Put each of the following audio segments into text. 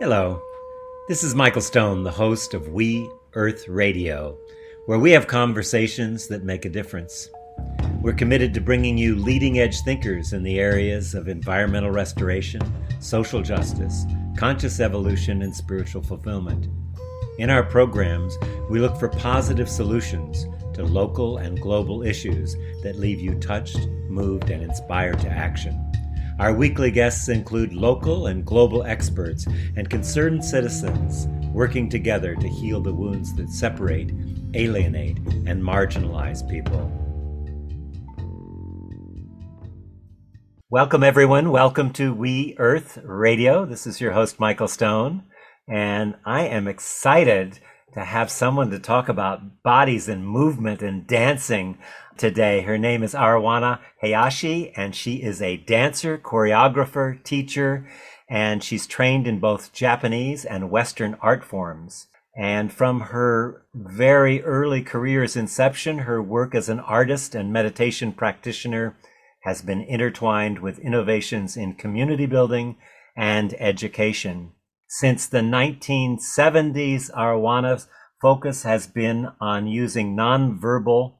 Hello, this is Michael Stone, the host of We Earth Radio, where we have conversations that make a difference. We're committed to bringing you leading edge thinkers in the areas of environmental restoration, social justice, conscious evolution, and spiritual fulfillment. In our programs, we look for positive solutions to local and global issues that leave you touched, moved, and inspired to action. Our weekly guests include local and global experts and concerned citizens working together to heal the wounds that separate, alienate, and marginalize people. Welcome, everyone. Welcome to We Earth Radio. This is your host, Michael Stone, and I am excited to have someone to talk about bodies and movement and dancing today. Her name is Arawana Hayashi, and she is a dancer, choreographer, teacher, and she's trained in both Japanese and Western art forms. And from her very early career's inception, her work as an artist and meditation practitioner has been intertwined with innovations in community building and education. Since the 1970s, Arawana's focus has been on using nonverbal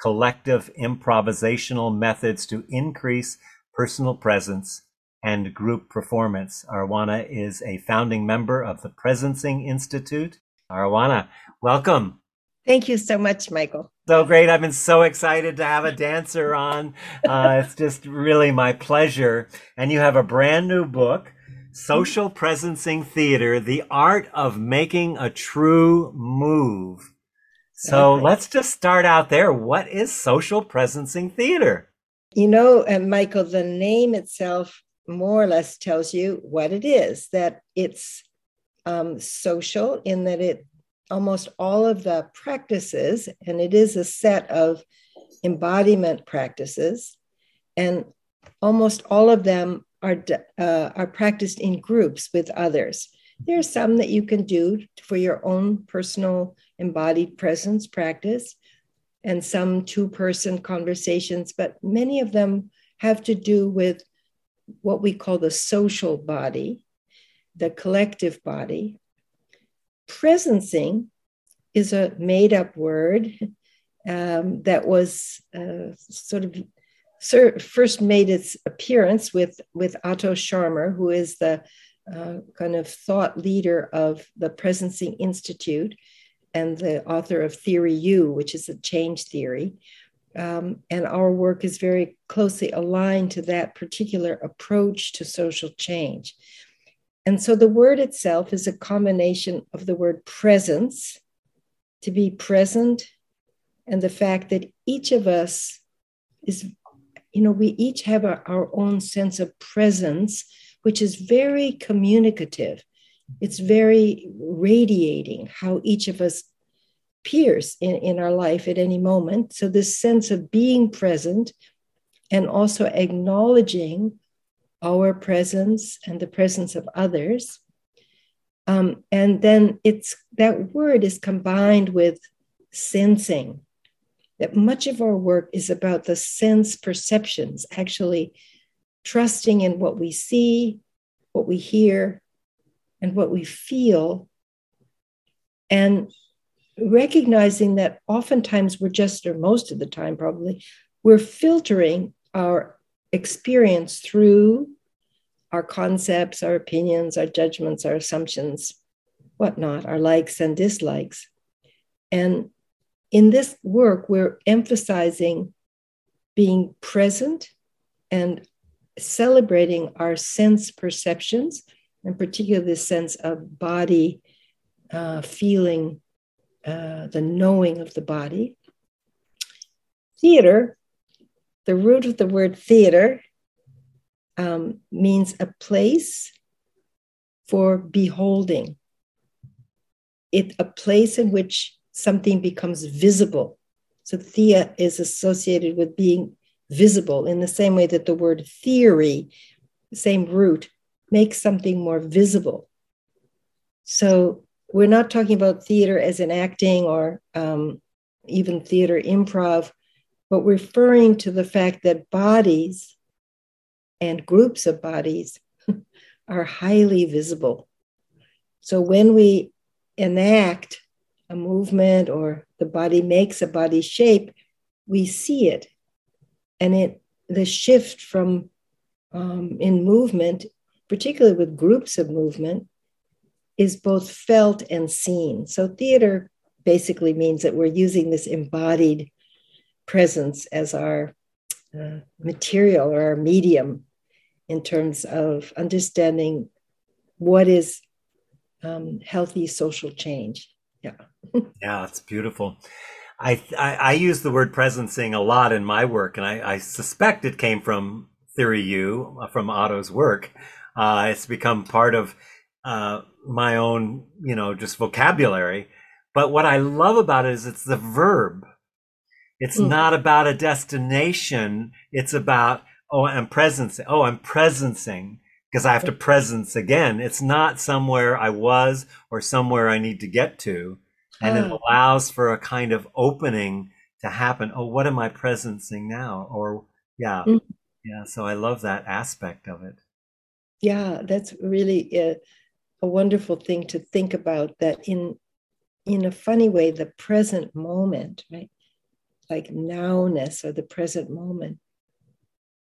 collective improvisational methods to increase personal presence and group performance. Arawana is a founding member of the Presencing Institute. Arawana, welcome. Thank you so much, Michael. So great. I've been so excited to have a dancer on. Uh, it's just really my pleasure. And you have a brand new book, Social Presencing Theater The Art of Making a True Move. So okay. let's just start out there. What is social presencing theater? You know, uh, Michael, the name itself more or less tells you what it is that it's um, social in that it almost all of the practices, and it is a set of embodiment practices, and almost all of them are, uh, are practiced in groups with others. There are some that you can do for your own personal embodied presence practice and some two person conversations, but many of them have to do with what we call the social body, the collective body. Presencing is a made up word um, that was uh, sort of first made its appearance with, with Otto Scharmer, who is the uh, kind of thought leader of the Presencing Institute and the author of Theory U, which is a change theory. Um, and our work is very closely aligned to that particular approach to social change. And so the word itself is a combination of the word presence, to be present, and the fact that each of us is, you know, we each have our, our own sense of presence, which is very communicative it's very radiating how each of us appears in, in our life at any moment. So, this sense of being present and also acknowledging our presence and the presence of others. Um, and then it's that word is combined with sensing. That much of our work is about the sense perceptions, actually trusting in what we see, what we hear, and what we feel, and recognizing that oftentimes we're just, or most of the time probably, we're filtering our experience through our concepts, our opinions, our judgments, our assumptions, whatnot, our likes and dislikes. And in this work, we're emphasizing being present and celebrating our sense perceptions and particularly this sense of body uh, feeling, uh, the knowing of the body. Theater, the root of the word theater um, means a place for beholding. It a place in which something becomes visible. So thea is associated with being visible in the same way that the word theory, same root, make something more visible. So we're not talking about theater as in acting or um, even theater improv, but referring to the fact that bodies and groups of bodies are highly visible. So when we enact a movement or the body makes a body shape, we see it. And it the shift from um, in movement, particularly with groups of movement, is both felt and seen. So theater basically means that we're using this embodied presence as our uh, material or our medium in terms of understanding what is um, healthy social change. Yeah. yeah, it's beautiful. I, I, I use the word presencing a lot in my work, and I, I suspect it came from Theory U, uh, from Otto's work. Uh, it's become part of uh, my own, you know, just vocabulary. But what I love about it is it's the verb. It's mm. not about a destination. It's about, oh, I'm presencing. Oh, I'm presencing because I have to presence again. It's not somewhere I was or somewhere I need to get to and it oh. allows for a kind of opening to happen oh what am i presencing now or yeah mm. yeah so i love that aspect of it yeah that's really a, a wonderful thing to think about that in in a funny way the present moment right like nowness or the present moment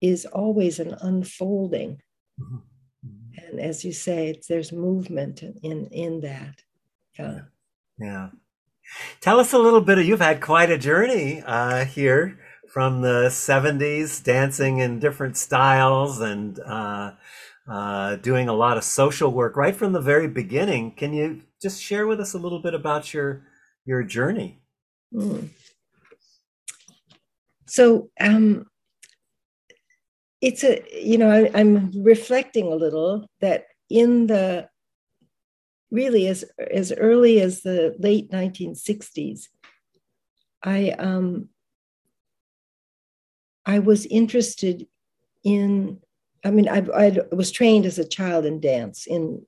is always an unfolding mm-hmm. and as you say there's movement in in that yeah yeah. Tell us a little bit. Of, you've had quite a journey uh, here from the 70s, dancing in different styles and uh, uh, doing a lot of social work right from the very beginning. Can you just share with us a little bit about your your journey? Mm. So um, it's a you know I, I'm reflecting a little that in the really as as early as the late 1960s i um i was interested in i mean i, I was trained as a child in dance in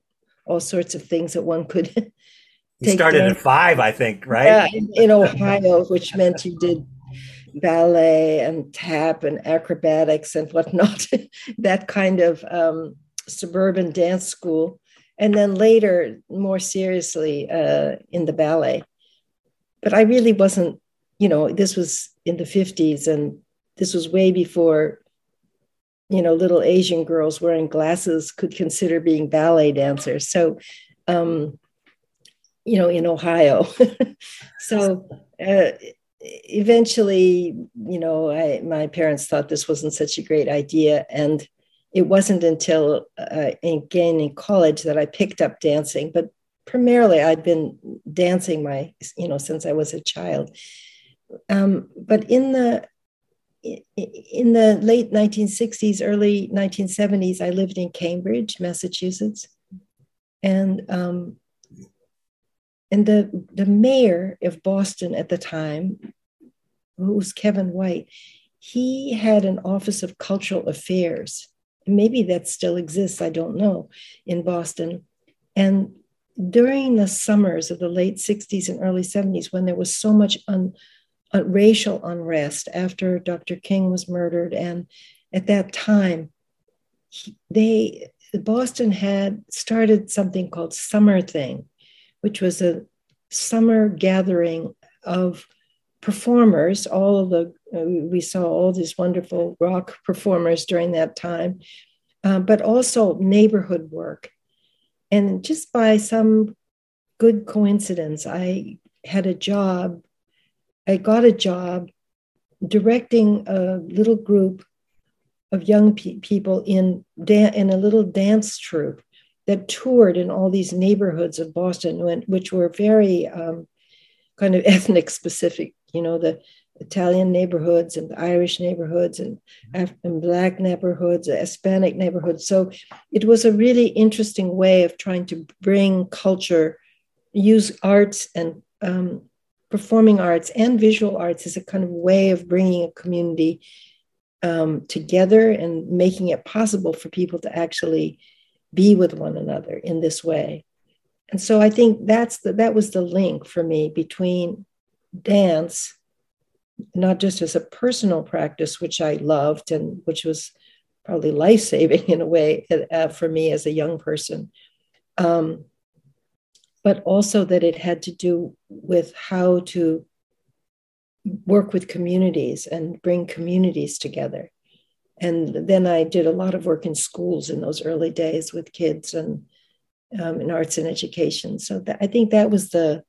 all sorts of things that one could you started at five i think right? Yeah in, in ohio which meant you did ballet and tap and acrobatics and whatnot that kind of um, suburban dance school. And then later more seriously uh, in the ballet. But i really wasn't you know this was in the 50s and this was way before you know little asian girls wearing glasses could consider being ballet dancers. So um you know in ohio. So uh, eventually you know I, my parents thought this wasn't such a great idea. And it wasn't until uh, again in college that I picked up dancing, but primarily I'd been dancing my, you know, since I was a child. Um, but in the in the late 1960s, early 1970s, I lived in Cambridge, Massachusetts, and um, and the the mayor of Boston at the time, who was Kevin White, he had an office of cultural affairs maybe that still exists, I don't know, in Boston. And during the summers of the late 60s and early 70s, when there was so much un, racial unrest after Dr. King was murdered, and at that time, they Boston had started something called Summer Thing, which was a summer gathering of performers, all of the, uh, we saw all these wonderful rock performers during that time, uh, but also neighborhood work. And just by some good coincidence, I had a job, I got a job directing a little group of young pe- people in, da- in a little dance troupe that toured in all these neighborhoods of Boston, which were very um, kind of ethnic specific you know, the Italian neighborhoods and the Irish neighborhoods and, and Black neighborhoods, Hispanic neighborhoods. So it was a really interesting way of trying to bring culture, use arts and um, performing arts and visual arts as a kind of way of bringing a community um, together and making it possible for people to actually be with one another in this way. And so I think that's the, that was the link for me between dance, not just as a personal practice, which I loved and which was probably life saving in a way uh, for me as a young person, um, but also that it had to do with how to work with communities and bring communities together. And then I did a lot of work in schools in those early days with kids and um, in arts and education. So that, I think that was the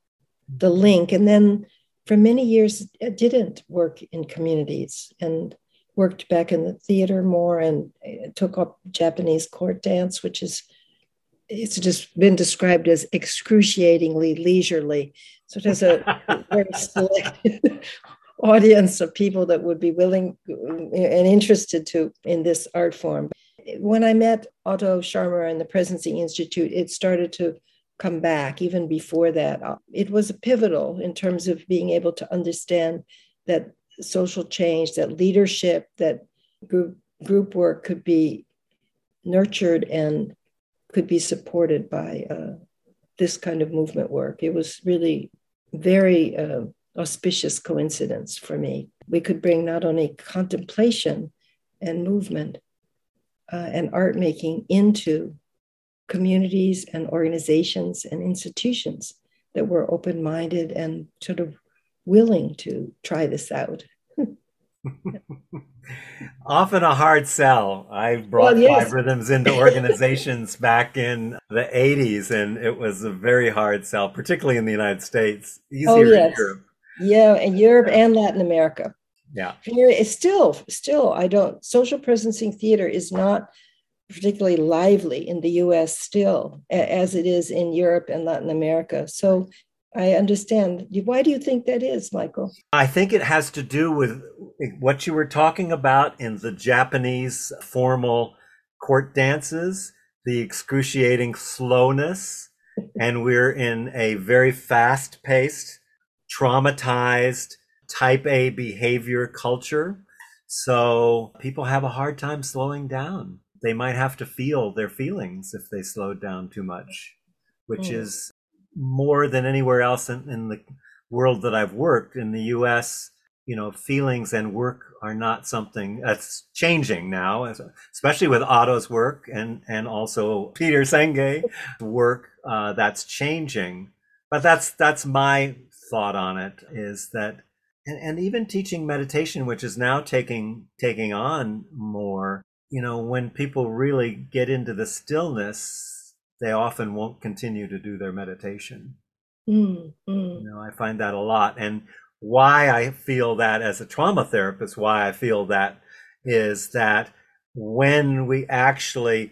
the link. And then for many years, I didn't work in communities and worked back in the theater more and uh, took up Japanese court dance, which is it's just been described as excruciatingly leisurely. So it has a very select audience of people that would be willing and interested to in this art form. When I met Otto Scharmer and the Presencing Institute, it started to come back even before that. It was a pivotal in terms of being able to understand that social change, that leadership, that group, group work could be nurtured and could be supported by uh, this kind of movement work. It was really very uh, auspicious coincidence for me. We could bring not only contemplation and movement uh, and art making into communities and organizations and institutions that were open minded and sort of willing to try this out. Often a hard sell. I brought well, yes. five rhythms into organizations back in the 80s, and it was a very hard sell, particularly in the United States. Easier oh, yes. in Europe. Yeah, in Europe and Latin America. Yeah. It's still, still, I don't, social presencing theater is not particularly lively in the US still, as it is in Europe and Latin America. So I understand. Why do you think that is, Michael? I think it has to do with what you were talking about in the Japanese formal court dances, the excruciating slowness. and we're in a very fast paced, traumatized, type A behavior culture. So people have a hard time slowing down. They might have to feel their feelings if they slowed down too much, which mm. is more than anywhere else in, in the world that I've worked in the US, you know, feelings and work are not something that's changing now, especially with Otto's work and, and also Peter Senge work uh, that's changing. But that's, that's my thought on it is that, and, and even teaching meditation, which is now taking, taking on more, you know, when people really get into the stillness, they often won't continue to do their meditation. Mm, mm. You know, I find that a lot. And why I feel that as a trauma therapist, why I feel that is that when we actually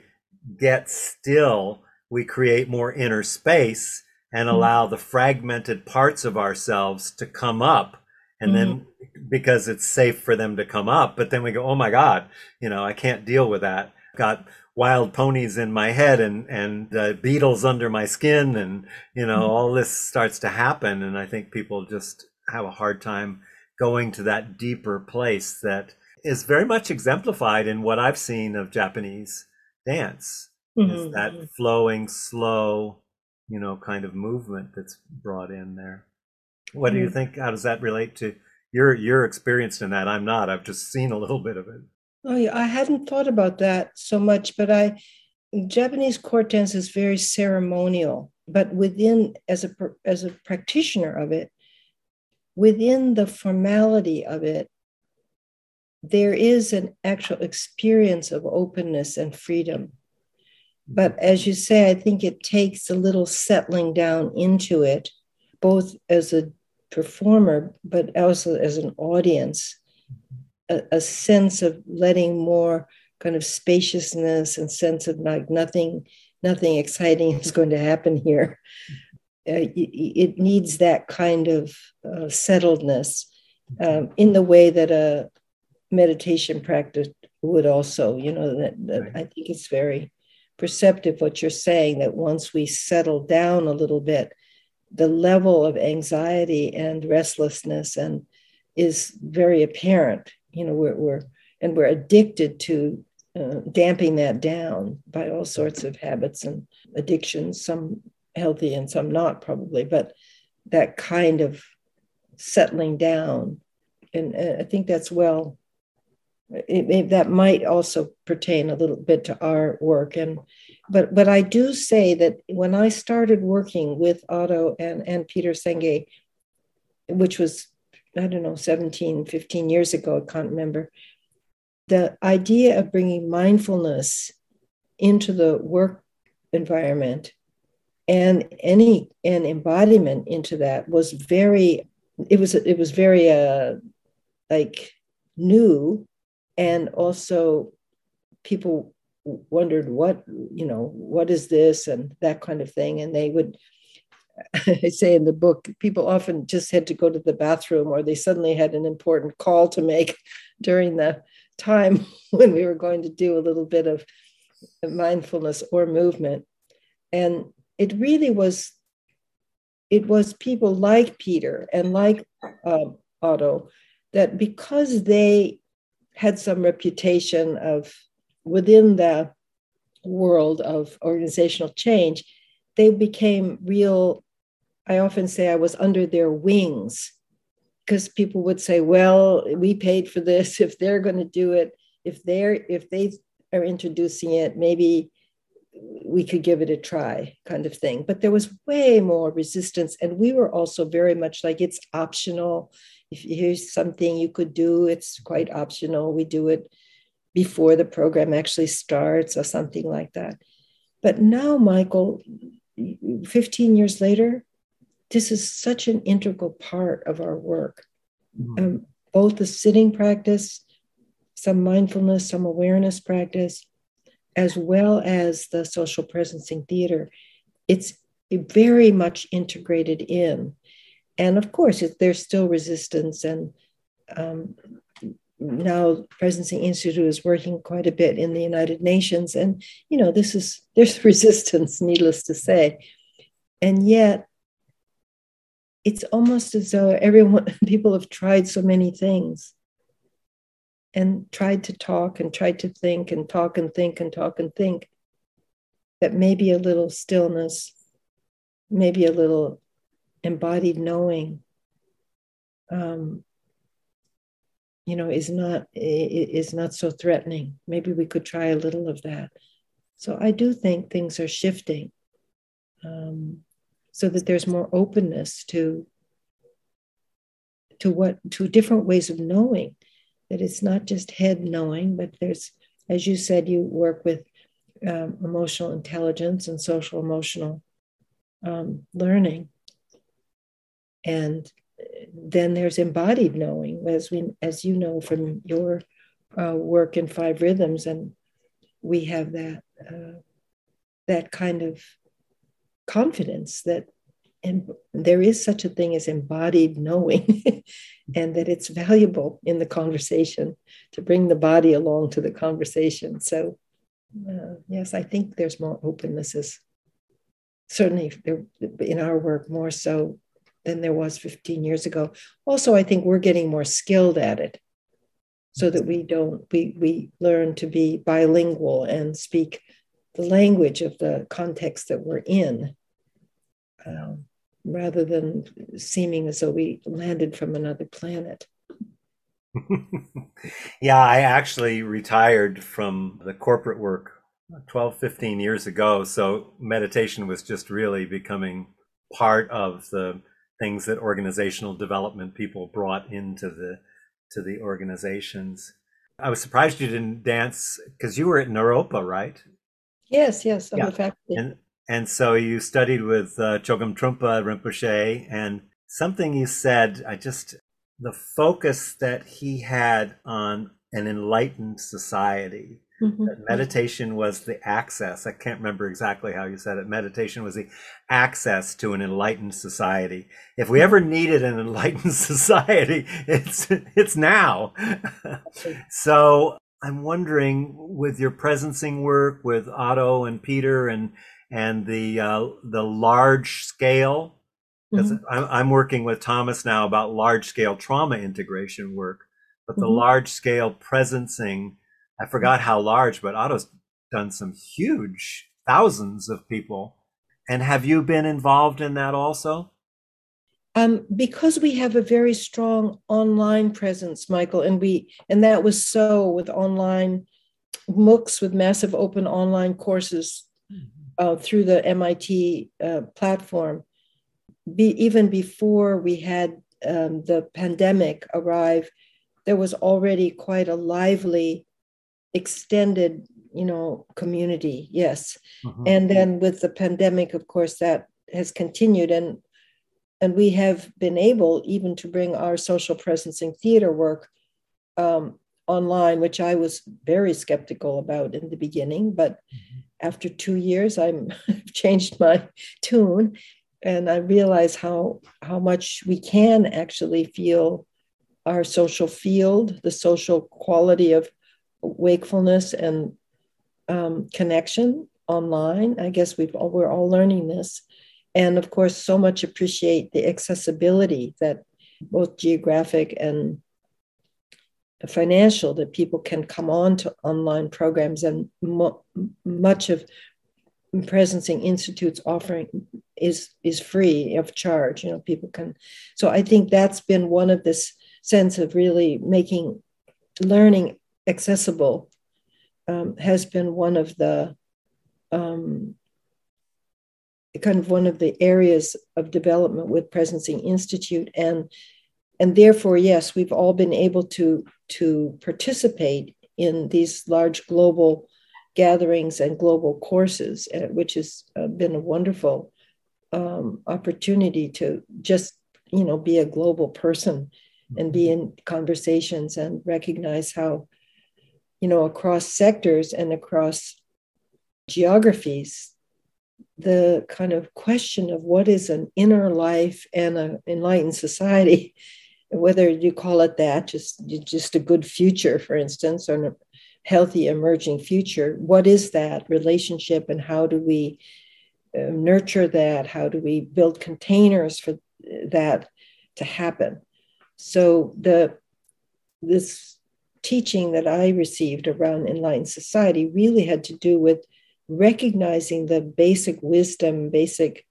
get still, we create more inner space and mm. allow the fragmented parts of ourselves to come up. And mm. then mm-hmm. because it's safe for them to come up, but then we go, oh my God, you know, I can't deal with that. Got wild ponies in my head and and uh, beetles under my skin and you know mm-hmm. all this starts to happen and i think people just have a hard time going to that deeper place that is very much exemplified in what i've seen of japanese dance mm-hmm. is that mm-hmm. flowing slow you know kind of movement that's brought in there what mm-hmm. do you mm-hmm. think how does that relate to you're you're experienced in that i'm not i've just seen a little bit of it Oh, yeah, I hadn't thought about that so much, but I Japanese court dance is very ceremonial, but within as a as a practitioner of it, within the formality of it, there is an actual experience of openness and freedom. But as you say, I think it takes a little settling down into it, both as a performer, but also as an audience a, a sense of letting more kind of spaciousness and sense of like nothing nothing exciting is going to happen here. Uh, it, needs that kind of uh, settledness um, in the way that a meditation practice would also you know that, that i think it's very perceptive what you're saying that once we settle down a little bit the level of anxiety and restlessness and is very apparent you know we're, we're and we're addicted to uh, damping that down by all sorts of habits and addictions some healthy and some not probably but that kind of settling down. And uh, i think that's well it, it, that might also pertain a little bit to our work. And but but I do say that when I started working with Otto and, and Peter Senge, which was, I don't know, 17, 15 years ago, I can't remember, the idea of bringing mindfulness into the work environment and any and embodiment into that was very it was it was very uh like new. And also people wondered what you know what is this and that kind of thing. And they would i say in the book people often just had to go to the bathroom or they suddenly had an important call to make during the time when we were going to do a little bit of mindfulness or movement and it really was it was people like peter and like uh, otto that because they had some reputation of within the world of organizational change, they became real. I often say I was under their wings because people would say, well, we paid for this. If they're going to do it, if they're if they are introducing it, maybe we could give it a try kind of thing but there was way more resistance and we were also very much like it's optional if here's something you could do it's quite optional we do it before the program actually starts or something like that. But now, Michael, 15 years later, this is such an integral part of our work. Mm-hmm. Um, both the sitting practice, some mindfulness, some awareness practice, as well as the social presencing theater. It's very much integrated in. And of course, it, there's still resistance and um, now Presencing Institute is working quite a bit in the United Nations. And, you know, this is, there's resistance, needless to say. And yet, it's almost as though everyone, people have tried so many things and tried to talk and tried to think and talk and think and talk and think that maybe a little stillness, maybe a little embodied knowing um, you know is not is not so threatening. Maybe we could try a little of that. So i do think things are shifting. Um, so that there's more openness to to what to different ways of knowing. That it's not just head knowing but there's as you said you work with um, emotional intelligence and social emotional um, learning. And then there's embodied knowing, as we, as you know from your uh, work in Five Rhythms, and we have that uh, that kind of confidence that and there is such a thing as embodied knowing and that it's valuable in the conversation to bring the body along to the conversation. So uh, yes i think there's more openness. Is certainly there, in our work more so than there was 15 years ago. Also, I think we're getting more skilled at it so that we don't we we learn to be bilingual and speak the language of the context that we're in um, rather than seeming as though we landed from another planet yeah i actually retired from the corporate work 12 15 years ago so meditation was just really becoming part of the things that organizational development people brought into the to the organizations. I was surprised you didn't dance because you were at Naropa, right? Yes, yes, I'm yeah. faculty. And, and so you studied with uh, Chogyam Trungpa Rinpoche, and something you said, I just, the focus that he had on an enlightened society Mm-hmm. Meditation was the access. I can't remember exactly how you said it. Meditation was the access to an enlightened society. If we ever needed an enlightened society, it's it's now. so I'm wondering, with your presencing work with Otto and Peter and and the uh, the large scale, because mm-hmm. I'm, I'm working with Thomas now about large scale trauma integration work, but the mm-hmm. large scale presencing I forgot how large, but Otto's done some huge thousands of people. And have you been involved in that also? Um, because we have a very strong online presence, Michael, and we and that was so with online MOOCs with massive open online courses. Uh, through the MIT uh, platform, be, even before we had um, the pandemic arrive, there was already quite a lively, extended, you know, community. Yes, mm-hmm. and then with the pandemic, of course, that has continued, and and we have been able even to bring our social presencing theater work um, online, which I was very skeptical about in the beginning, but mm-hmm. after two years, I'm changed my tune, and I realize how how much we can actually feel our social field, the social quality of wakefulness and um, connection online. I guess we've all, we're all learning this, and of course, so much appreciate the accessibility that both geographic and financial that people can come on to online programs and mo- much of presencing institutes offering is is free of charge you know people can so i think that's been one of this sense of really making learning accessible um, has been one of the um, kind of one of the areas of development with presencing institute and and therefore yes we've all been able to to participate in these large global gatherings and global courses, uh, which has uh, been a wonderful um, opportunity to just you know be a global person and be in conversations and recognize how you know across sectors and across geographies the kind of question of what is an inner life and an enlightened society whether you call it that just just a good future for instance or a healthy emerging future what is that relationship and how do we uh, nurture that? How do we build containers for that to happen? So the this teaching that i received around enlightened society really had to do with recognizing the basic wisdom basic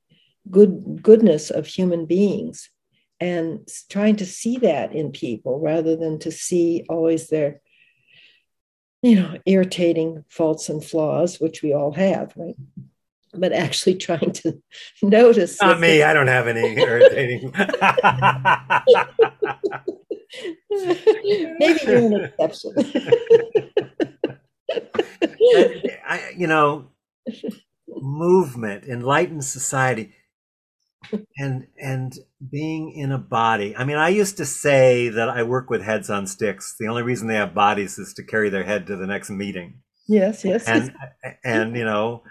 good goodness of human beings and trying to see that in people rather than to see always their you know, irritating faults and flaws, which we all have, right? But actually trying to notice. Not me. I don't have any irritating. Maybe you're an exception. I, you know, movement, enlightened society and and being in a body i mean i used to say that i work with heads on sticks. The only reason they have bodies is to carry their head to the next meeting. Yes yes. And and you know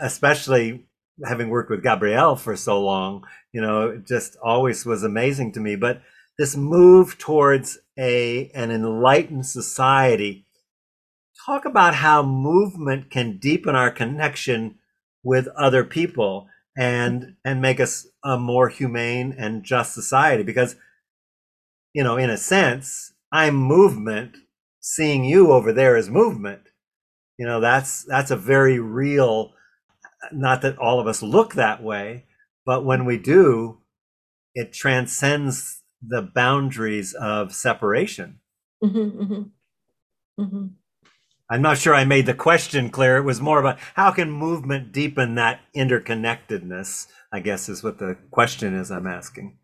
especially having worked with gabrielle for so long you know it just always was amazing to me. But this move towards a an enlightened society talk about how movement can deepen our connection with other people and and make us a more humane and just society because you know in a sense i'm movement seeing you over there is movement you know that's that's a very real not that all of us look that way but when we do it transcends the boundaries of separation mm-hmm, mm-hmm. Mm-hmm. I'm not sure I made the question clear. It was more about how can movement deepen that interconnectedness, I guess is what the question is I'm asking.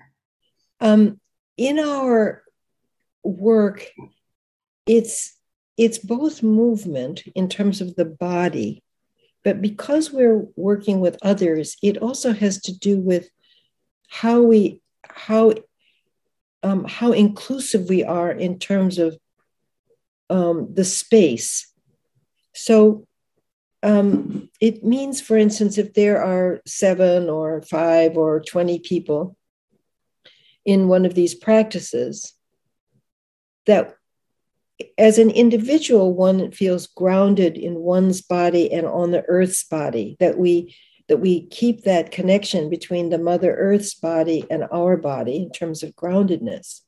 Um, in our work, it's it's both movement in terms of the body, but because we're working with others, it also has to do with how we how um, how inclusive we are in terms of um, the space so um, it means, for instance, if there are seven or five or 20 people in one of these practices, that as an individual, one feels grounded in one's body and on the earth's body, that we that we keep that connection between the Mother Earth's body and our body in terms of groundedness.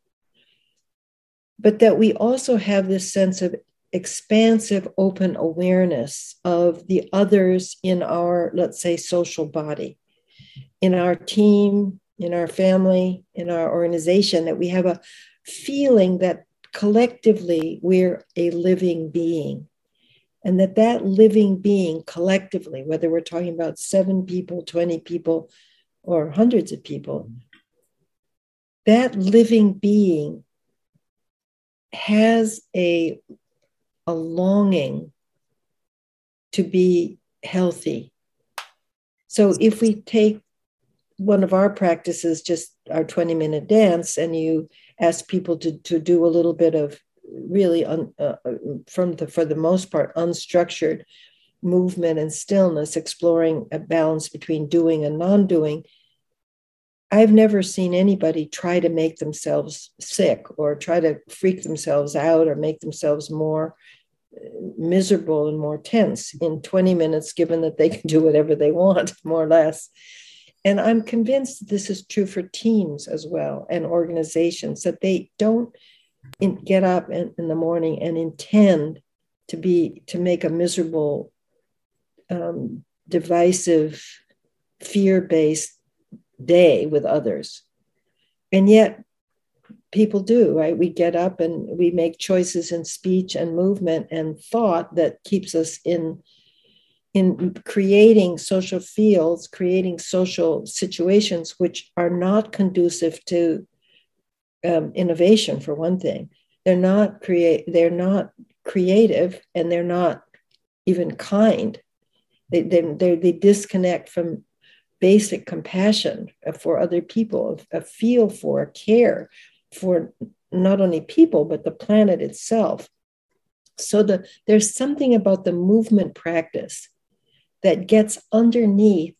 But that we also have this sense of expansive, open awareness of the others in our, let's say, social body, in our team, in our family, in our organization, that we have a feeling that collectively we're a living being. And that that living being collectively whether we're talking about seven people 20 people or hundreds of people that living being has a a longing to be healthy. So if we take one of our practices just our 20 minute dance and you ask people to, to do a little bit of really un, uh, from the for the most part unstructured movement and stillness exploring a balance between doing and non-doing i've never seen anybody try to make themselves sick or try to freak themselves out or make themselves more uh, miserable and more tense in 20 minutes given that they can do whatever they want more or less. And i'm convinced this is true for teams as well and organizations that they don't get up in, in, the morning and intend to be to make a miserable um, divisive fear-based day with others and yet people do right we get up and we make choices in speech and movement and thought that keeps us in in creating social fields creating social situations which are not conducive to um, innovation for one thing. They're not create. They're not creative, and they're not even kind. They they they, they disconnect from basic compassion for other people, a feel for, care for not only people but the planet itself. So the, there's something about the movement practice that gets underneath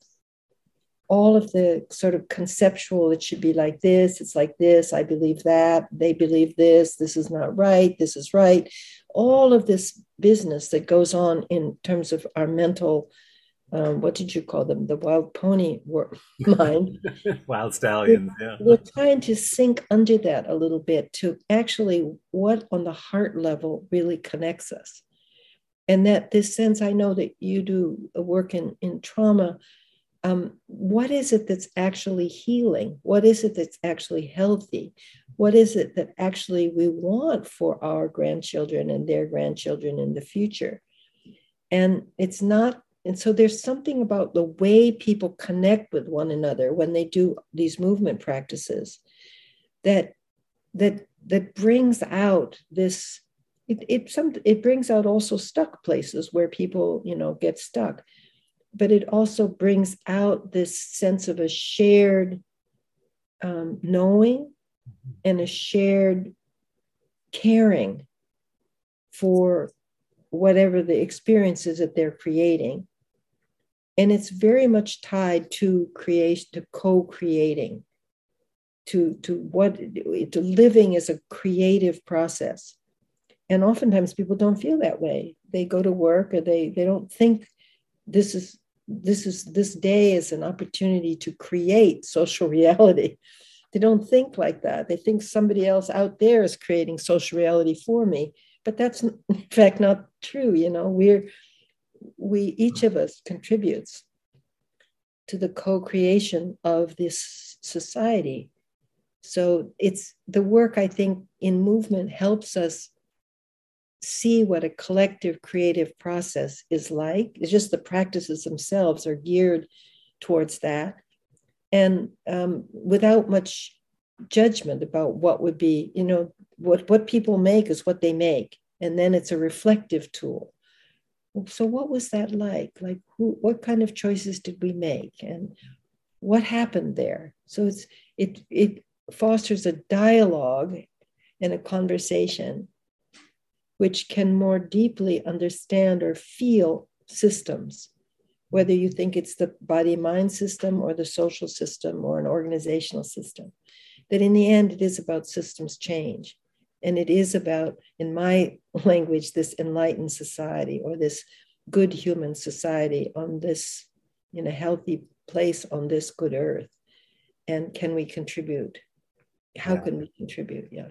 all of the sort of conceptual, it should be like this, it's like this, I believe that, they believe this, this is not right, this is right. All of this business that goes on in terms of our mental, um, what did you call them? The wild pony mind. wild stallions, we're, yeah. We're trying to sink under that a little bit to actually what on the heart level really connects us. And that this sense, I know that you do work in, in trauma um, what is it that's actually healing? What is it that's actually healthy? What is it that actually we want for our grandchildren and their grandchildren in the future? And it's not, and so there's something about the way people connect with one another when they do these movement practices that that that brings out this it, it some it brings out also stuck places where people you know get stuck. But it also brings out this sense of a shared um, knowing and a shared caring for whatever the experiences that they're creating and it's very much tied to creation to co-creating to to what to living is a creative process. And oftentimes people don't feel that way. They go to work or they they don't think this is this is this day is an opportunity to create social reality. They don't think like that. They think somebody else out there is creating social reality for me but that's in fact not true you know? We're we each of us contributes to the co-creation of this society so it's the work i think in movement helps us see what a collective creative process is like. It's just the practices themselves are geared towards that. And um, without much judgment about what would be, you know, what, what people make is what they make. And then it's a reflective tool. So what was that like? Like who, what kind of choices did we make? And what happened there? So it's it it fosters a dialogue and a conversation which can more deeply understand or feel systems, whether you think it's the body mind system or the social system or an organizational system. That in the end, it is about systems change. And it is about, in my language, this enlightened society or this good human society on this, in a healthy place on this good earth. And can we contribute? How yeah. can we contribute? Yeah.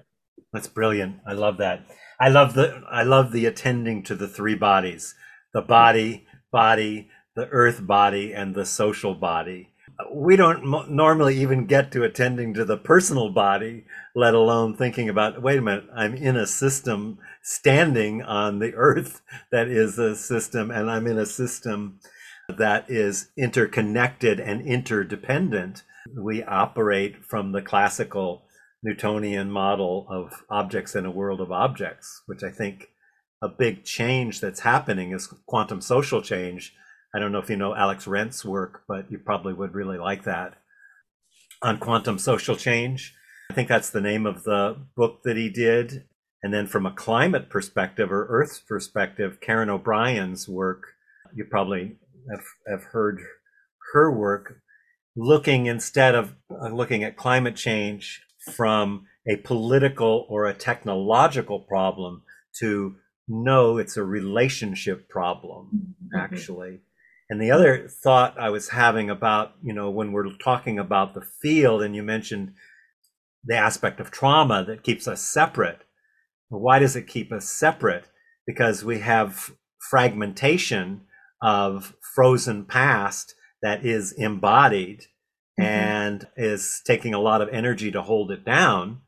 That's brilliant. I love that. I love the I love the attending to the three bodies: the body, body, the earth body, and the social body. We don't normally even get to attending to the personal body, let alone thinking about. Wait a minute, I'm in a system standing on the earth that is a system, and I'm in a system that is interconnected and interdependent. We operate from the classical Newtonian model of objects in a world of objects, which I think a big change that's happening is quantum social change. I don't know if you know Alex Wendt's work, but you probably would really like that on quantum social change. I think that's the name of the book that he did. And then from a climate perspective or Earth's perspective, Karen O'Brien's work, you probably have, have heard her work looking instead of uh, looking at climate change from a political or a technological problem to no, it's a relationship problem, mm-hmm. And the other thought I was having about, you know, when we're talking about the field, and you mentioned the aspect of trauma that keeps us separate. Why does it keep us separate? Because we have fragmentation of frozen past that is embodied mm-hmm. and is taking a lot of energy to hold it down,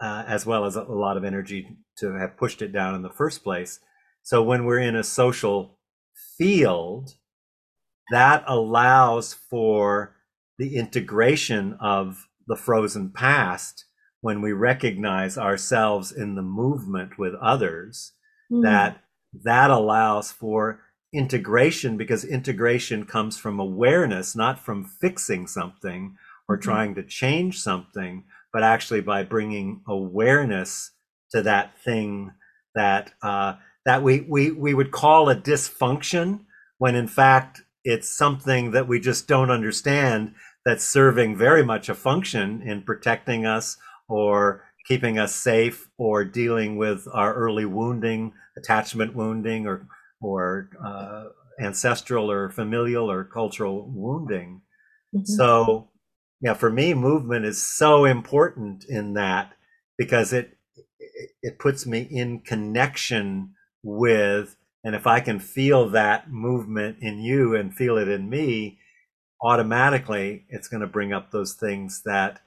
uh, as well as a lot of energy to have pushed it down in the first place. So when we're in a social field, that allows for the integration of the frozen past when we recognize ourselves in the movement with others mm. that that allows for integration because integration comes from awareness not from fixing something or mm-hmm. trying to change something but actually by bringing awareness to that thing that uh, that we, we we would call a dysfunction when in fact it's something that we just don't understand that's serving very much a function in protecting us or keeping us safe or dealing with our early wounding, attachment wounding, or or uh, ancestral or familial or cultural wounding. Mm-hmm. So, yeah, for me, movement is so important in that because it it puts me in connection with, and if I can feel that movement in you and feel it in me, automatically it's going to bring up those things that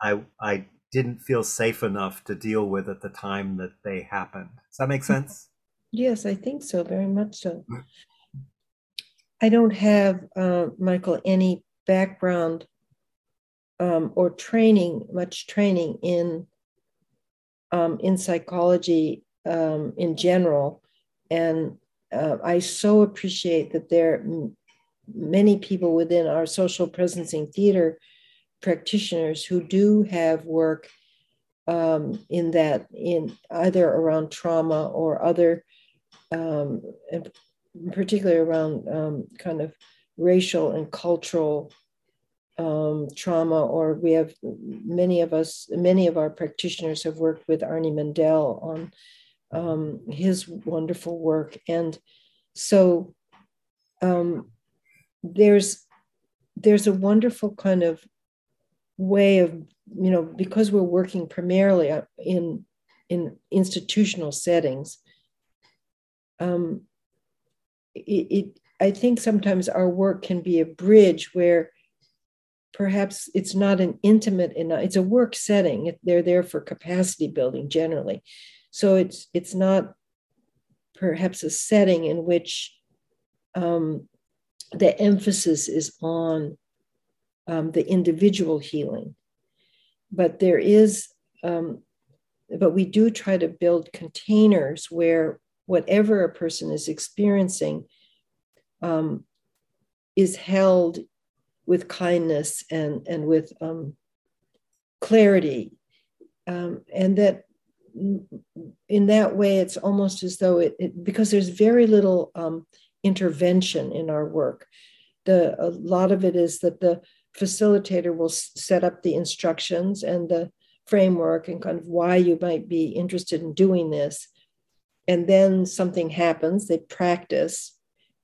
I I didn't feel safe enough to deal with at the time that they happened. Does that make sense? Yes, I think so, very much so. I don't have, uh, Michael, any background um, or training, much training in um, in psychology um, in general, and uh, I so appreciate that there are many people within our social presencing theater practitioners who do have work um, in that, in either around trauma or other, um, particularly around um, kind of racial and cultural um, trauma, or we have many of us, many of our practitioners have worked with Arnie Mindell on um, his wonderful work. And so um, there's there's a wonderful kind of way of you know because we're working primarily in in institutional settings um it, it i think sometimes our work can be a bridge where perhaps it's not an intimate enough it's a work setting they're there for capacity building generally so it's it's not perhaps a setting in which um, the emphasis is on um, the individual healing. But there is, um, but we do try to build containers where whatever a person is experiencing um, is held with kindness and, and with um, clarity. Um, and that in that way, it's almost as though it, it because there's very little um, intervention in our work. The, a lot of it is that the facilitator will set up the instructions and the framework and kind of why you might be interested in doing this. And then something happens, they practice,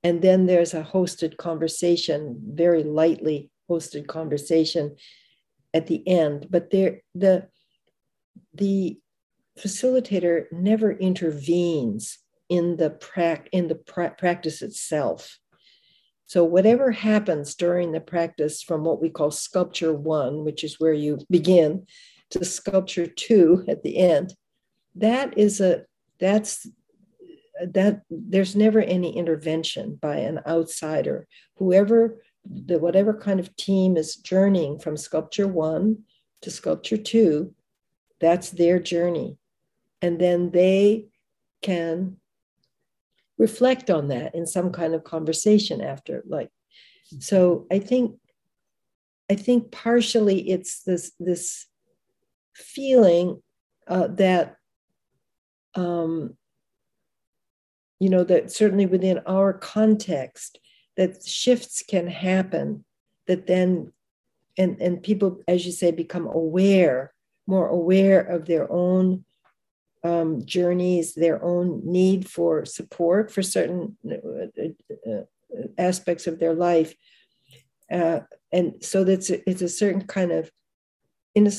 and then there's a hosted conversation, very lightly hosted conversation at the end. But there, the the facilitator never intervenes in the pra- in the pra- practice itself. So whatever happens during the practice from what we call sculpture 1, which is where you begin, to sculpture 2 at the end, that is a that's that there's never any intervention by an outsider whoever the whatever kind of team is journeying from sculpture one to sculpture two that's their journey. And then they can reflect on that in some kind of conversation after like so i think i think partially it's this this feeling uh, that um, you know that certainly within our context that shifts can happen that then and and people as you say become aware more aware of their own um, journeys their own need for support for certain uh, uh, aspects of their life. Uh, and so that's a, it's a certain kind of in a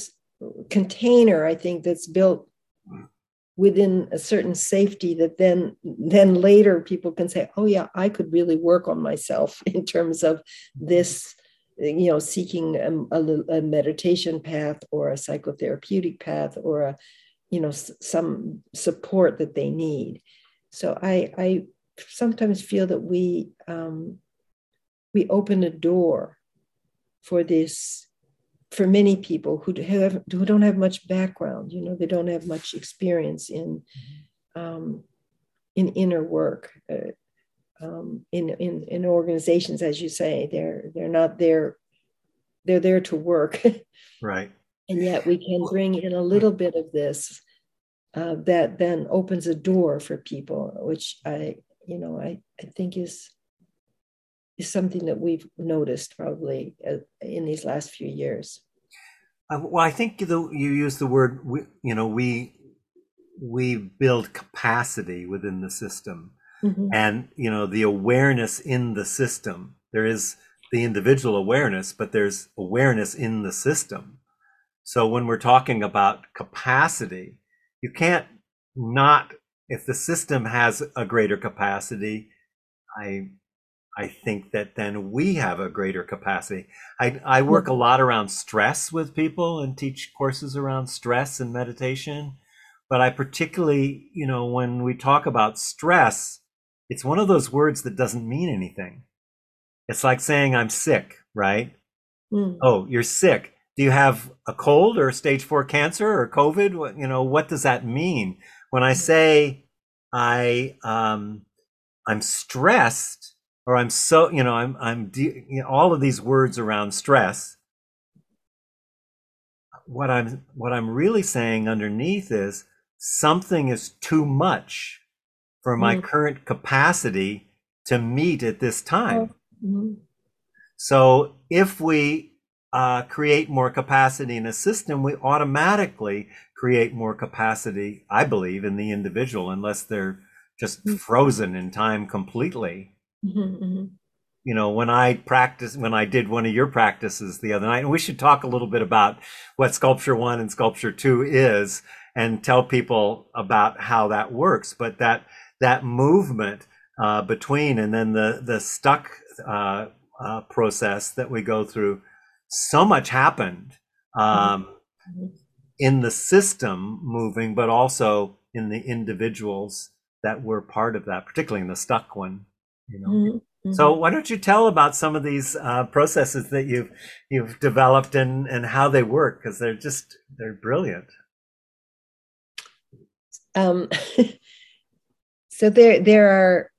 container i think that's built within a certain safety that then then later people can say oh yeah i could really work on myself in terms of this you know seeking a, a, a meditation path or a psychotherapeutic path or a you know some support that they need. So i i sometimes feel that we um, we open a door for this for many people who have who don't have much background, you know, they don't have much experience in um, in inner work, uh, um, in, in in organizations, as you say, they're they're not there, they're there to work, right? and yet we can bring in a little bit of this uh, that then opens a door for people, which I you know I I think is is something that we've noticed probably uh, in these last few years. Uh, well, I think the, you use the word, we, you know, we we build capacity within the system, mm-hmm. and you know the awareness in the system. There is the individual awareness, but there's awareness in the system. So when we're talking about capacity, you can't not if the system has a greater capacity. I I think that then we have a greater capacity. I, I work a lot around stress with people and teach courses around stress and meditation. But I particularly, you know, when we talk about stress, it's one of those words that doesn't mean anything. It's like saying I'm sick, right? Mm. Oh, you're sick. Do you have a cold or stage four cancer or COVID? What, you know, what does that mean? When I say I um, I'm stressed, or I'm so, you know, I'm, I'm, de- you know, all of these words around stress. What I'm, what I'm really saying underneath is something is too much for my mm current capacity to meet at this time. Mm-hmm. So if we uh, create more capacity in a system, we automatically create more capacity, I believe, in the individual, unless they're just mm. frozen in time completely. Mm-hmm, mm-hmm. You know, when I practice, when I did one of your practices the other night, and we should talk a little bit about what Sculpture One and Sculpture Two is, and tell people about how that works. But that that movement uh, between, and then the the stuck uh, uh, process that we go through, so much happened um, mm-hmm. in the system moving, but also in the individuals that were part of that, particularly in the stuck one you know mm-hmm. so why don't you tell about some of these uh, processes that you've you've developed and and how they work because they're just they're brilliant um, so there there are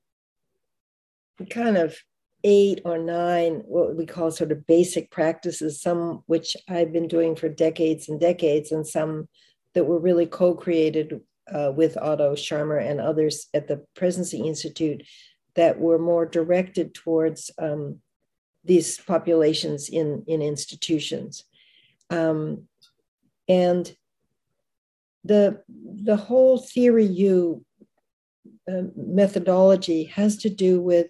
kind of eight or nine what we call sort of basic practices some which i've been doing for decades and decades and some that were really co-created uh, with otto scharmer and others at the Presencing Institute that were more directed towards um, these populations in, in institutions. Um, and the, the whole theory U uh, methodology has to do with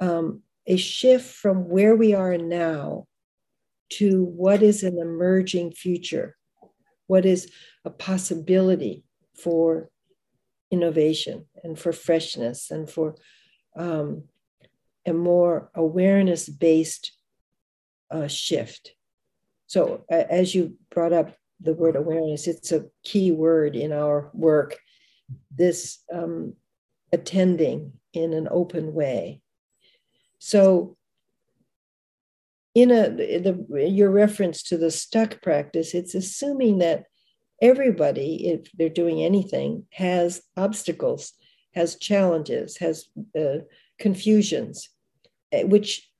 um, a shift from where we are now to what is an emerging future, what is a possibility for innovation and for freshness and for um, a more awareness based uh, shift. So, uh, as you brought up the word awareness, it's a key word in our work. This um, attending in an open way. So, in a the your reference to the stuck practice, it's assuming that everybody, if they're doing anything, has obstacles, has challenges, has uh, confusions, eh, which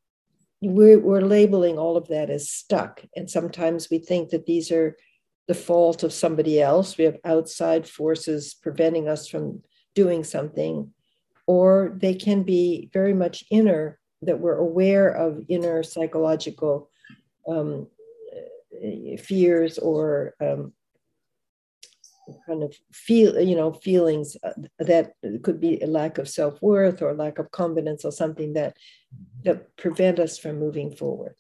we're, we're labeling all of that as stuck. And sometimes we think that these are the fault of somebody else. We have outside forces preventing us from doing something, or they can be very much inner, that we're aware of inner psychological um, fears or um, kind of feel you know feelings uh, that could be a lack of self-worth or lack of confidence or something that that prevent us from moving forward.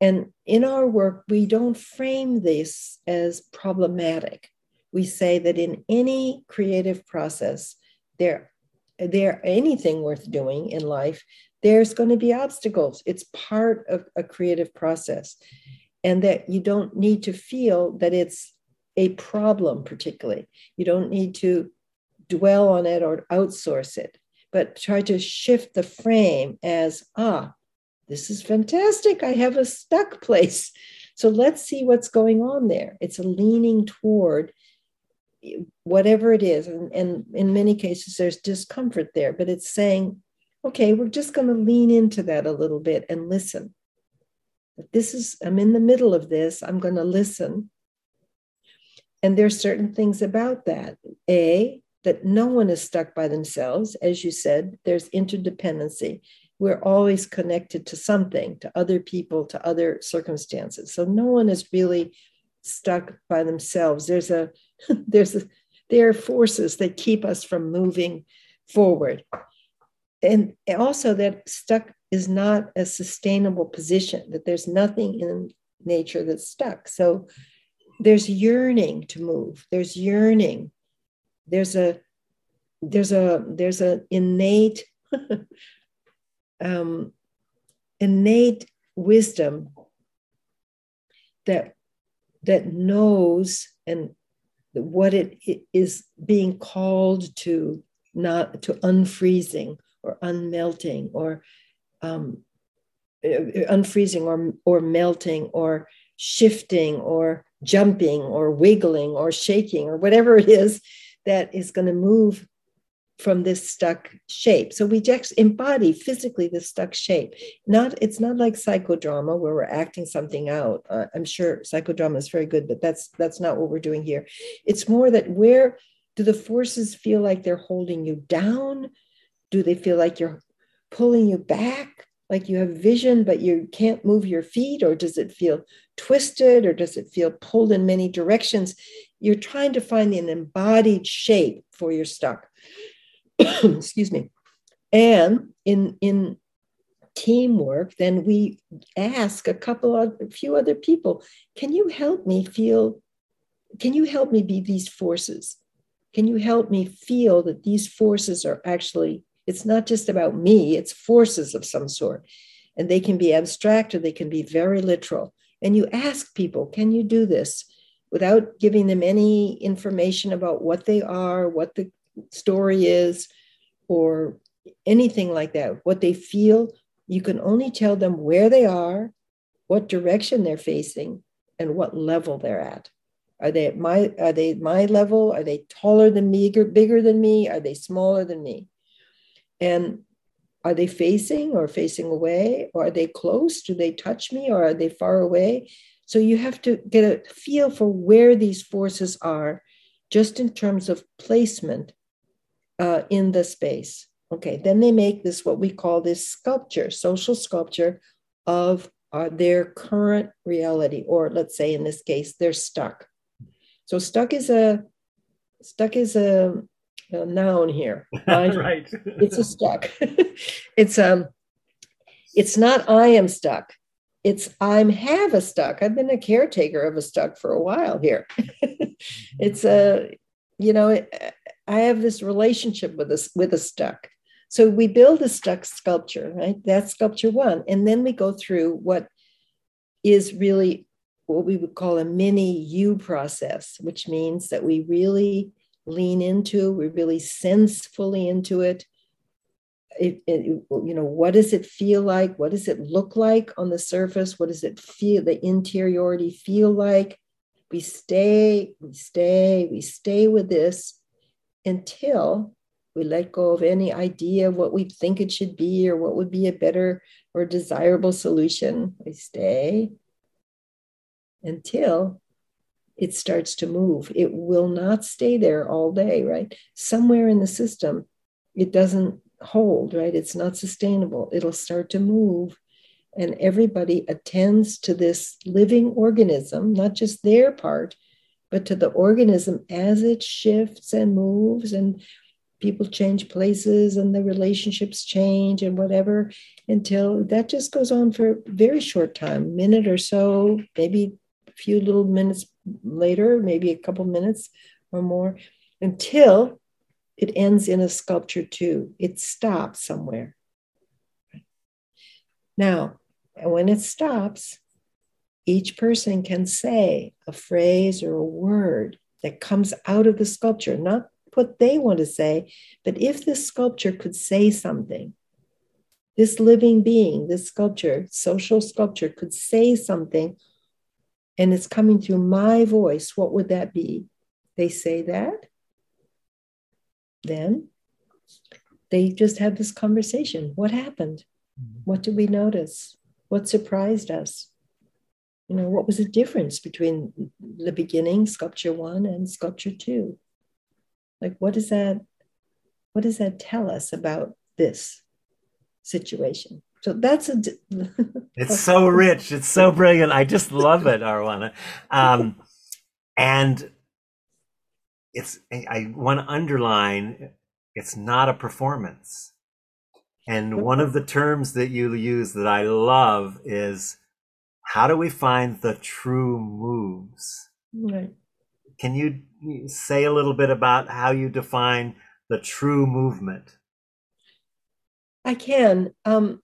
And in our work, we don't frame this as problematic. We say that in any creative process, there, there anything worth doing in life, there's going to be obstacles. It's part of a creative process. And that you don't need to feel that it's a problem, particularly. You don't need to dwell on it or outsource it but try to shift the frame as ah, this is fantastic. I have a stuck place. So let's see what's going on there. It's a leaning toward whatever it is. And, and in many cases, there's discomfort there, but it's saying, okay, we're just going to lean into that a little bit and listen. This is, I'm in the middle of this. I'm going to listen. And there's certain things about that. A, that no one is stuck by themselves. As you said, there's interdependency. We're always connected to something, to other people, to other circumstances. So no one is really stuck by themselves. There's a, there's a, there are forces that keep us from moving forward. And also that stuck is not a sustainable position, that there's nothing in nature that's stuck. So there's yearning to move, there's yearning there's a there's a there's a innate um, innate wisdom that that knows and what it is being called to not to unfreezing or unmelting or um, unfreezing or or melting or shifting or jumping or wiggling or shaking or whatever it is that is going to move from this stuck shape. So we just embody physically the stuck shape. Not it's not like psychodrama where we're acting something out. Uh, I'm sure psychodrama is very good, but that's that's not what we're doing here. It's more that where do the forces feel like they're holding you down? Do they feel like you're pulling you back? Like you have vision, but you can't move your feet, or does it feel twisted, or does it feel pulled in many directions? You're trying to find an embodied shape for your stuck. Excuse me. And in in teamwork, then we ask a couple of a few other people, can you help me feel? Can you help me be these forces? Can you help me feel that these forces are actually, it's not just about me, it's forces of some sort. And they can be abstract or they can be very literal. And you ask people, can you do this? without giving them any information about what they are, what the story is, or anything like that, what they feel. You can only tell them where they are, what direction they're facing, and what level they're at. Are they at my are they my level? Are they taller than me, bigger than me? Are they smaller than me? And are they facing or facing away? Or are they close? Do they touch me or are they far away? So you have to get a feel for where these forces are, just in terms of placement uh, in the space. Okay, then they make this what we call this sculpture, social sculpture of uh, their current reality, or let's say in this case, they're stuck. So stuck is a stuck is a, a noun here. right. it's a stuck. it's um it's not I am stuck it's I'm have a stuck. I've been a caretaker of a stuck for a while here. it's a, you know, I have this relationship with this with a stuck. So we build a stuck sculpture, right? That's sculpture one, and then we go through what is really what we would call a mini U process, which means that we really lean into, we really sense fully into it. It, it, you know what does it feel like what does it look like on the surface what does it feel the interiority feel like we stay we stay we stay with this until we let go of any idea of what we think it should be or what would be a better or desirable solution we stay until it starts to move. It will not stay there all day, right? Somewhere in the system, it doesn't hold, right? It's not sustainable. It'll start to move. And everybody attends to this living organism, not just their part, but to the organism as it shifts and moves and people change places and the relationships change and whatever until that just goes on for a very short time minute or so maybe a few little minutes later, maybe a couple minutes or more, until it ends in a sculpture too. It stops somewhere. Now, when it stops, each person can say a phrase or a word that comes out of the sculpture, not what they want to say, but if this sculpture could say something, this living being, this sculpture, social sculpture, could say something and it's coming through my voice, what would that be? They say that. Then they just have this conversation. What happened? Mm-hmm. What did we notice? What surprised us? You know, what was the difference between the beginning, sculpture one, and sculpture two? Like, what does that, what does that tell us about this situation? So that's a. it's so rich. It's so brilliant. I just love it, Arawana. Um, and it's. I want to underline. It's not a performance. And one of the terms that you use that I love is how do we find the true moves? Right. Can you say a little bit about how you define the true movement? I can. Um,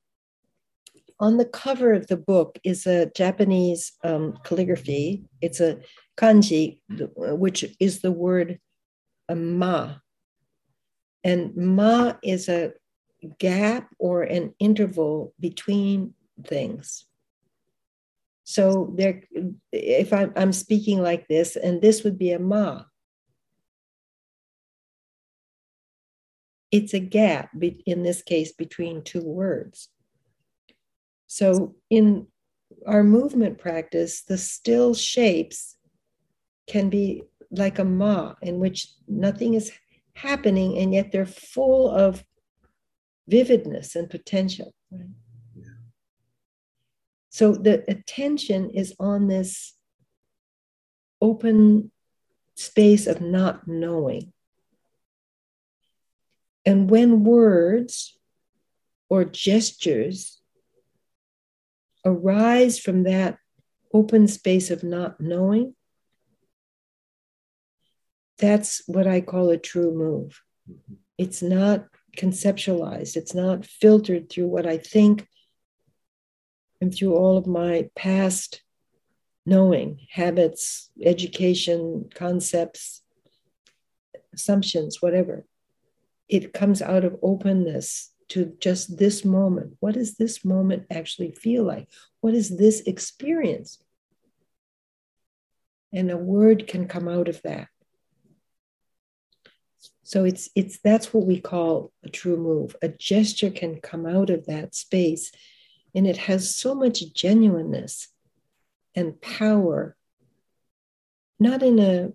on the cover of the book is a Japanese um, calligraphy. It's a kanji, which is the word uh, ma. And ma is a gap or an interval between things. So there, if I'm, I'm speaking like this, and this would be a ma. It's a gap, in this case, between two words. So in our movement practice, the still shapes can be like a ma in which nothing is happening and yet they're full of vividness and potential. Right? So the attention is on this open space of not knowing. And when words or gestures arise from that open space of not knowing, that's what I call a true move. Mm-hmm. It's not conceptualized, it's not filtered through what I think and through all of my past knowing, habits, education, concepts, assumptions, whatever. It comes out of openness to just this moment. What does this moment actually feel like? What is this experience? And a word can come out of that. So it's it's that's what we call a true move. A gesture can come out of that space and it has so much genuineness and power. Not in a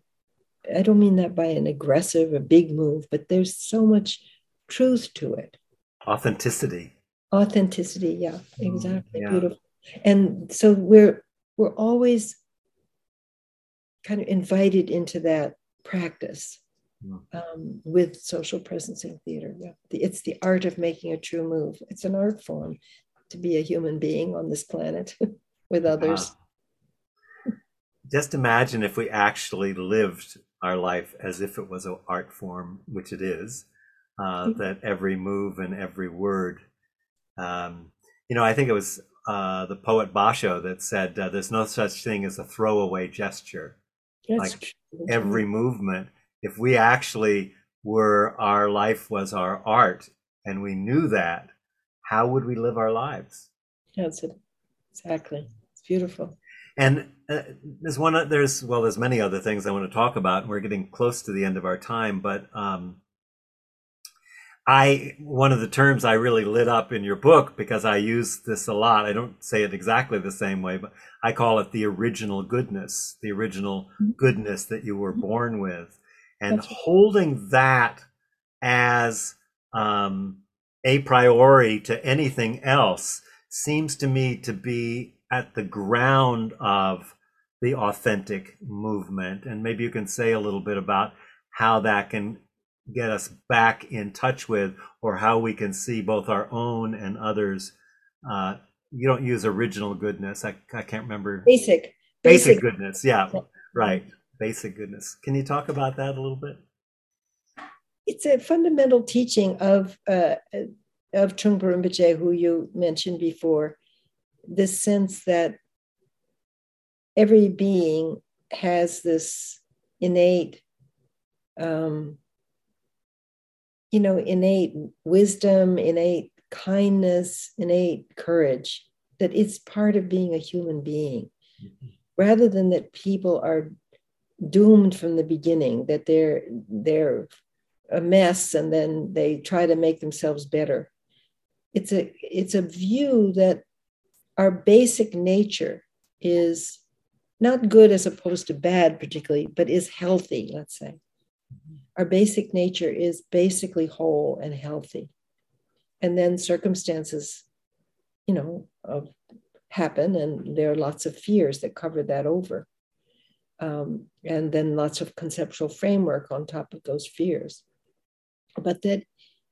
I don't mean that by an aggressive, a big move, but there's so much truth to it authenticity authenticity yeah mm, exactly yeah. beautiful and so we're we're always kind of invited into that practice mm. um, with social presencing theater yeah it's the art of making a true move it's an art form to be a human being on this planet with others just imagine if we actually lived our life as if it was an art form which it is uh, that every move and every word. Um, you know, I think it was uh, the poet Basho that said, uh, "There's no such thing as a throwaway gesture. That's like true. every movement if we actually were our life was our art and we knew that, how would we live our lives? That's it. Exactly. It's beautiful. And uh, there's one, there's, well, there's many other things I want to talk about. We're getting close to the end of our time, but um, I, one of the terms I really lit up in your book because I use this a lot. I don't say it exactly the same way, but I call it the original goodness, the original mm-hmm. goodness that you were born with. And That's holding that as um, a priori to anything else seems to me to be at the ground of the authentic movement. And maybe you can say a little bit about how that can get us back in touch with, or how we can see both our own and others. Uh, you don't use original goodness. I, I can't remember. Basic. Basic, Basic goodness. Yeah, right. Basic goodness. Can you talk about that a little bit? It's a fundamental teaching of uh, of Trungpa Rinpoche, who you mentioned before, this sense that every being has this innate, um, you know, innate wisdom, innate kindness, innate courage, that it's part of being a human being, rather than that people are doomed from the beginning, that they're they're a mess and then they try to make themselves better. It's a it's a view that our basic nature is not good as opposed to bad particularly but is healthy let's say. Our basic nature is basically whole and healthy. And then circumstances you know uh, happen and there are lots of fears that cover that over. Um, and then lots of conceptual framework on top of those fears but that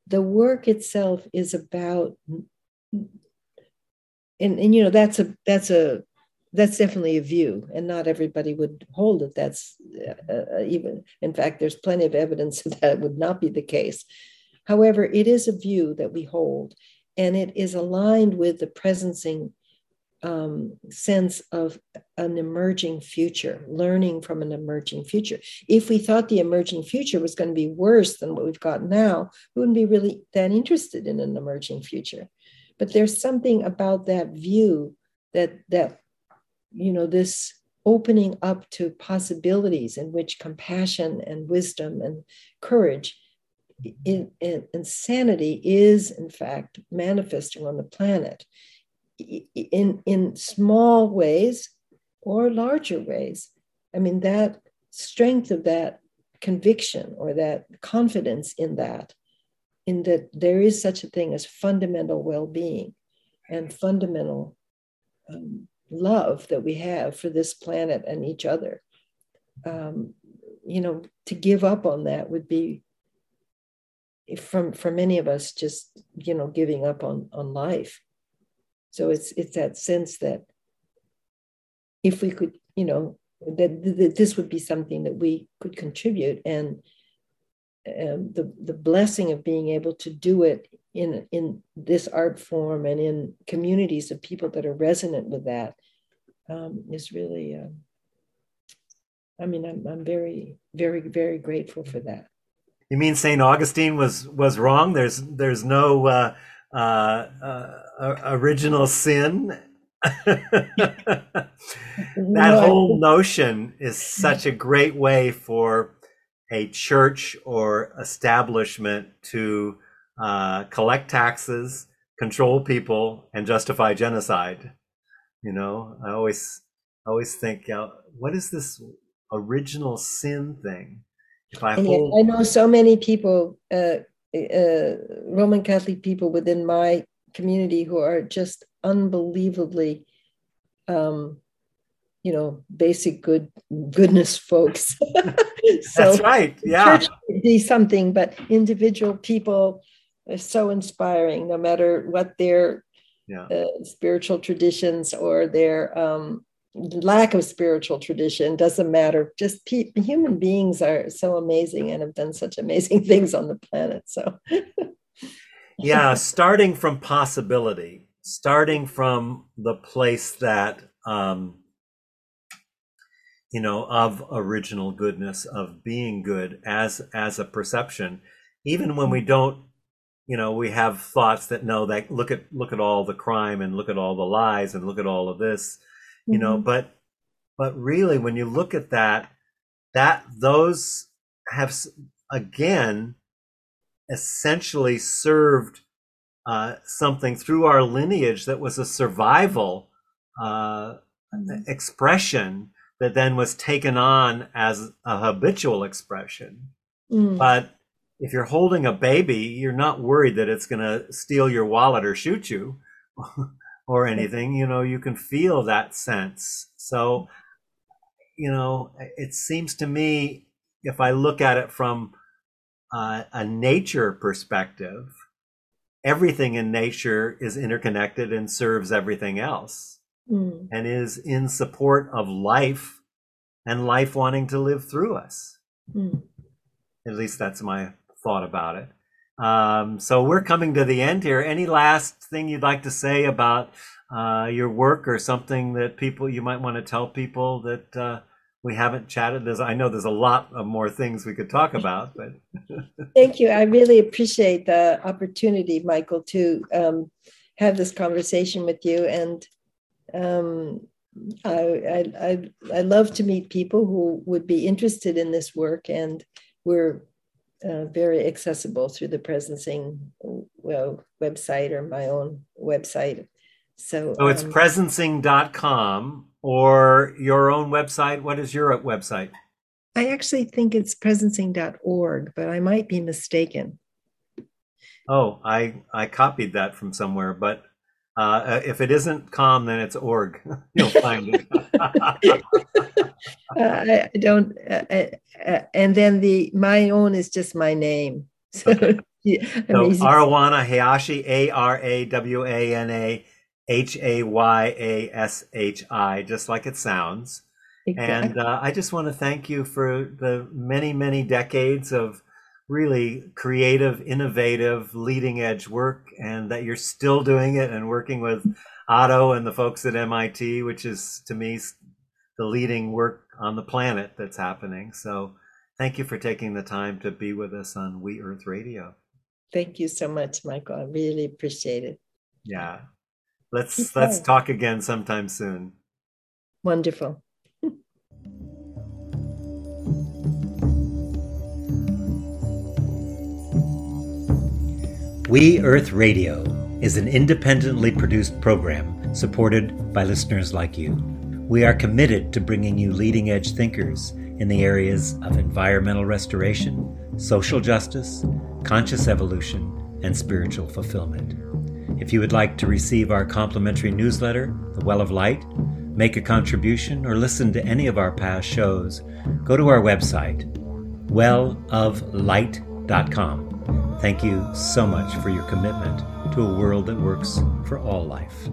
the work itself is about and, and you know that's a that's a that's definitely a view and not everybody would hold it that's uh, uh even in fact there's plenty of evidence that, that would not be the case. However it is a view that we hold and it is aligned with the presencing um, sense of an emerging future, learning from an emerging future. If we thought the emerging future was going to be worse than what we've got now, we wouldn't be really that interested in an emerging future. But there's something about that view that that you know this opening up to possibilities in which compassion and wisdom and courage in, in, insanity is in fact manifesting on the planet in in small ways or larger ways. I mean that strength of that conviction or that confidence in that in that there is such a thing as fundamental well-being and fundamental um, love that we have for this planet and each other. Um, you know to give up on that would be from for many of us just you know giving up on on life so it's it's that sense that if we could, you know, that, that this would be something that we could contribute, and um, the the blessing of being able to do it in in this art form and in communities of people that are resonant with that um, is really. Uh, I mean, I'm I'm very very very grateful for that. You mean Saint Augustine was was wrong? There's there's no. Uh uh, uh, original sin. that whole notion is such a great way for a church or establishment to uh, collect taxes, control people, and justify genocide. You know, I always, always think, uh, what is this original sin thing? If I, hold... I know so many people uh, uh, Roman Catholic people within my community who are just unbelievably, um, you know, basic good goodness folks. so That's right. Yeah, church be something, but individual people are so inspiring, no matter what their yeah. uh, spiritual traditions or their um, lack of spiritual tradition doesn't matter just pe- human beings are so amazing and have done such amazing things on the planet so yeah starting from possibility starting from the place that um, you know, of original goodness, of being good as as a perception, even when we don't, you know, we have thoughts that no, that look at look at all the crime and look at all the lies and look at all of this, you mm-hmm. know, but but really when you look at that, that those have again essentially served uh, something through our lineage that was a survival uh, mm-hmm. expression that then was taken on as a habitual expression. Mm. But if you're holding a baby, you're not worried that it's going to steal your wallet or shoot you or anything. You know, you can feel that sense. So, you know, it seems to me, if I look at it from uh, a nature perspective, everything in nature is interconnected and serves everything else mm. and is in support of life and life wanting to live through us. Mm. At least that's my thought about it. Um, so we're coming to the end here. Any last thing you'd like to say about uh, your work or something that people you might want to tell people that uh, we haven't chatted? There's, I know there's a lot of more things we could talk about, but thank you. I really appreciate the opportunity, Michael, to um, have this conversation with you and um, I, I, I love to meet people who would be interested in this work, and we're uh, very accessible through the Presencing well, website or my own website. So, so it's um, presencing.com or your own website. What is your website? I actually think it's presencing.org, but I might be mistaken. Oh, I I copied that from somewhere, but uh, if it isn't com, then it's org. You'll find it. uh, I don't, uh, uh, uh, and then the my own is just my name. So, okay. yeah, so Arawana Hayashi, A R A W A N A H A Y A S H I, just like it sounds. Exactly. And uh, I just want to thank you for the many, many decades of really creative, innovative, leading edge work, and that you're still doing it and working with Otto and the folks at MIT, which is to me the leading work on the planet that's happening. So thank you for taking the time to be with us on We Earth Radio. Thank you so much, Michael. I really appreciate it. Yeah. Let's okay. let's talk again sometime soon. Wonderful. We Earth Radio is an independently produced program supported by listeners like you. We are committed to bringing you leading edge thinkers in the areas of environmental restoration, social justice, conscious evolution, and spiritual fulfillment. If you would like to receive our complimentary newsletter, The Well of Light, make a contribution, or listen to any of our past shows, go to our website, welloflight.com. Thank you so much for your commitment to a world that works for all life.